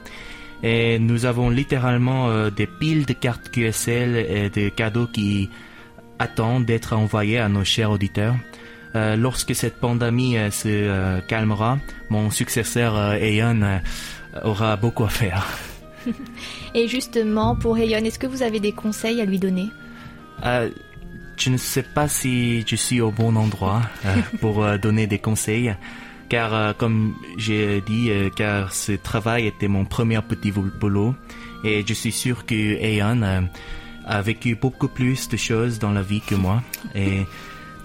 Et nous avons littéralement euh, des piles de cartes QSL et de cadeaux qui attendent d'être envoyés à nos chers auditeurs. Lorsque cette pandémie se calmera, mon successeur Eon euh, aura beaucoup à faire. Et justement, pour Heyon, est-ce que vous avez des conseils à lui donner? Euh, je ne sais pas si je suis au bon endroit euh, pour euh, donner des conseils, car euh, comme j'ai dit, car ce travail était mon premier petit boulot, et je suis sûr que euh, a vécu beaucoup plus de choses dans la vie que moi, et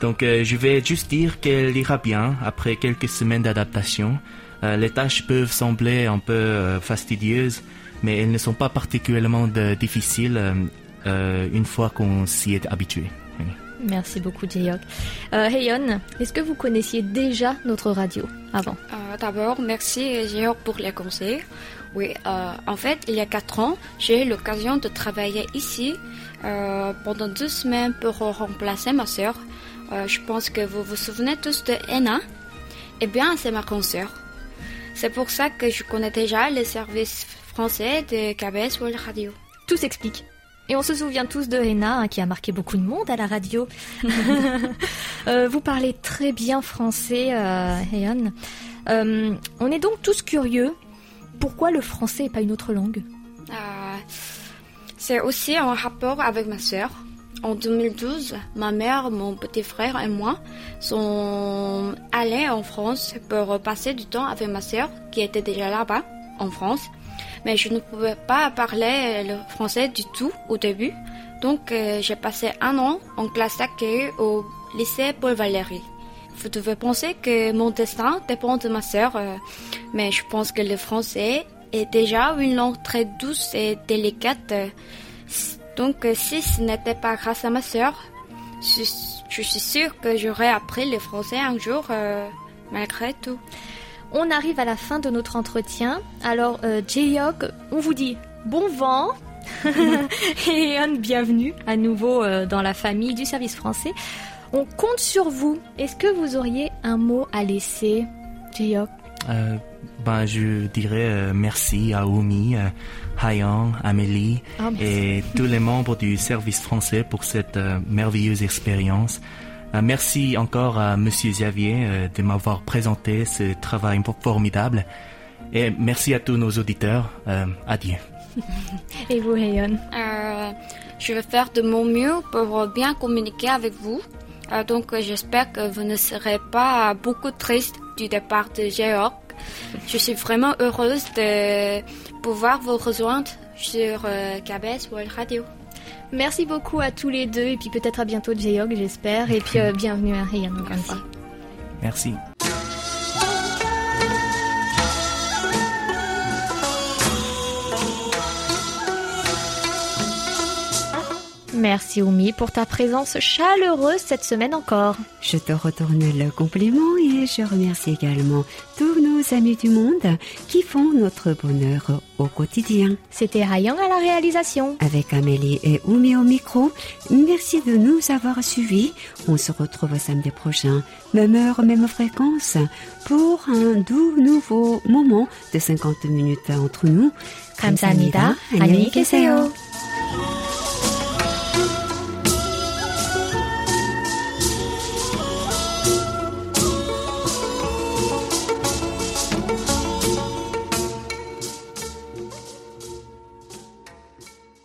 donc je vais juste dire qu'elle ira bien après quelques semaines d'adaptation. Les tâches peuvent sembler un peu fastidieuses, mais elles ne sont pas particulièrement difficiles euh, une fois qu'on s'y est habitué. Merci beaucoup, Jaehyuk. Euh, Heyon, est-ce que vous connaissiez déjà notre radio avant? Euh, D'abord, merci Géorg pour les conseils. Oui, euh, en fait, il y a quatre ans, j'ai eu l'occasion de travailler ici euh, pendant deux semaines pour remplacer ma sœur. Euh, je pense que vous vous souvenez tous de Anna. Eh bien, c'est ma consoeur. C'est pour ça que je connais déjà le service français de KBS World Radio. Tout s'explique. Et on se souvient tous de Hena, hein, qui a marqué beaucoup de monde à la radio. Euh, vous parlez très bien français, euh, Heyon. Euh, on est donc tous curieux. Pourquoi le français et pas une autre langue? Euh, c'est aussi en rapport avec ma sœur. En 2012, ma mère, mon petit frère et moi sont allés en France pour passer du temps avec ma sœur qui était déjà là-bas, en France. Mais je ne pouvais pas parler le français du tout au début. Donc euh, j'ai passé un an en classe d'accueil au lycée Paul Valéry. Vous devez penser que mon destin dépend de ma sœur, euh, mais je pense que le français est déjà une langue très douce et délicate. Donc, euh, si ce n'était pas grâce à ma sœur, je, suis sûre que j'aurais appris le français un jour, malgré tout. On arrive à la fin de notre entretien. Alors, euh, Jayok, on vous dit bon vent. et Anne, bienvenue à nouveau euh, dans la famille du service français. On compte sur vous. Est-ce que vous auriez un mot à laisser, Jayok Euh, ben, je dirais euh, merci à Oumi, euh, Hayan, Amélie Ah, et tous les membres du service français pour cette euh, merveilleuse expérience. Euh, merci encore à Monsieur Xavier euh, de m'avoir présenté ce travail formidable. Et merci à tous nos auditeurs. Euh, adieu. Et vous, Hayon Euh, je vais faire de mon mieux pour bien communiquer avec vous. Euh, donc, j'espère que vous ne serez pas beaucoup triste du départ de Georg. Je suis vraiment heureuse de pouvoir vous rejoindre sur euh, KBS World Radio. Merci beaucoup à tous les deux et puis peut-être à bientôt Jayok, j'espère. Et puis euh, bienvenue à Hayon encore une. Merci. Merci Oumi pour ta présence chaleureuse cette semaine encore. Je te retourne le compliment et je remercie également tous nos amis du monde qui font notre bonheur au quotidien. C'était Hayan à la réalisation. Avec Amélie et Oumi au micro, merci de nous avoir suivis. On se retrouve samedi prochain, même heure, même fréquence, pour un doux nouveau moment de 50 minutes entre nous. 감사합니다. 안녕히 계세요.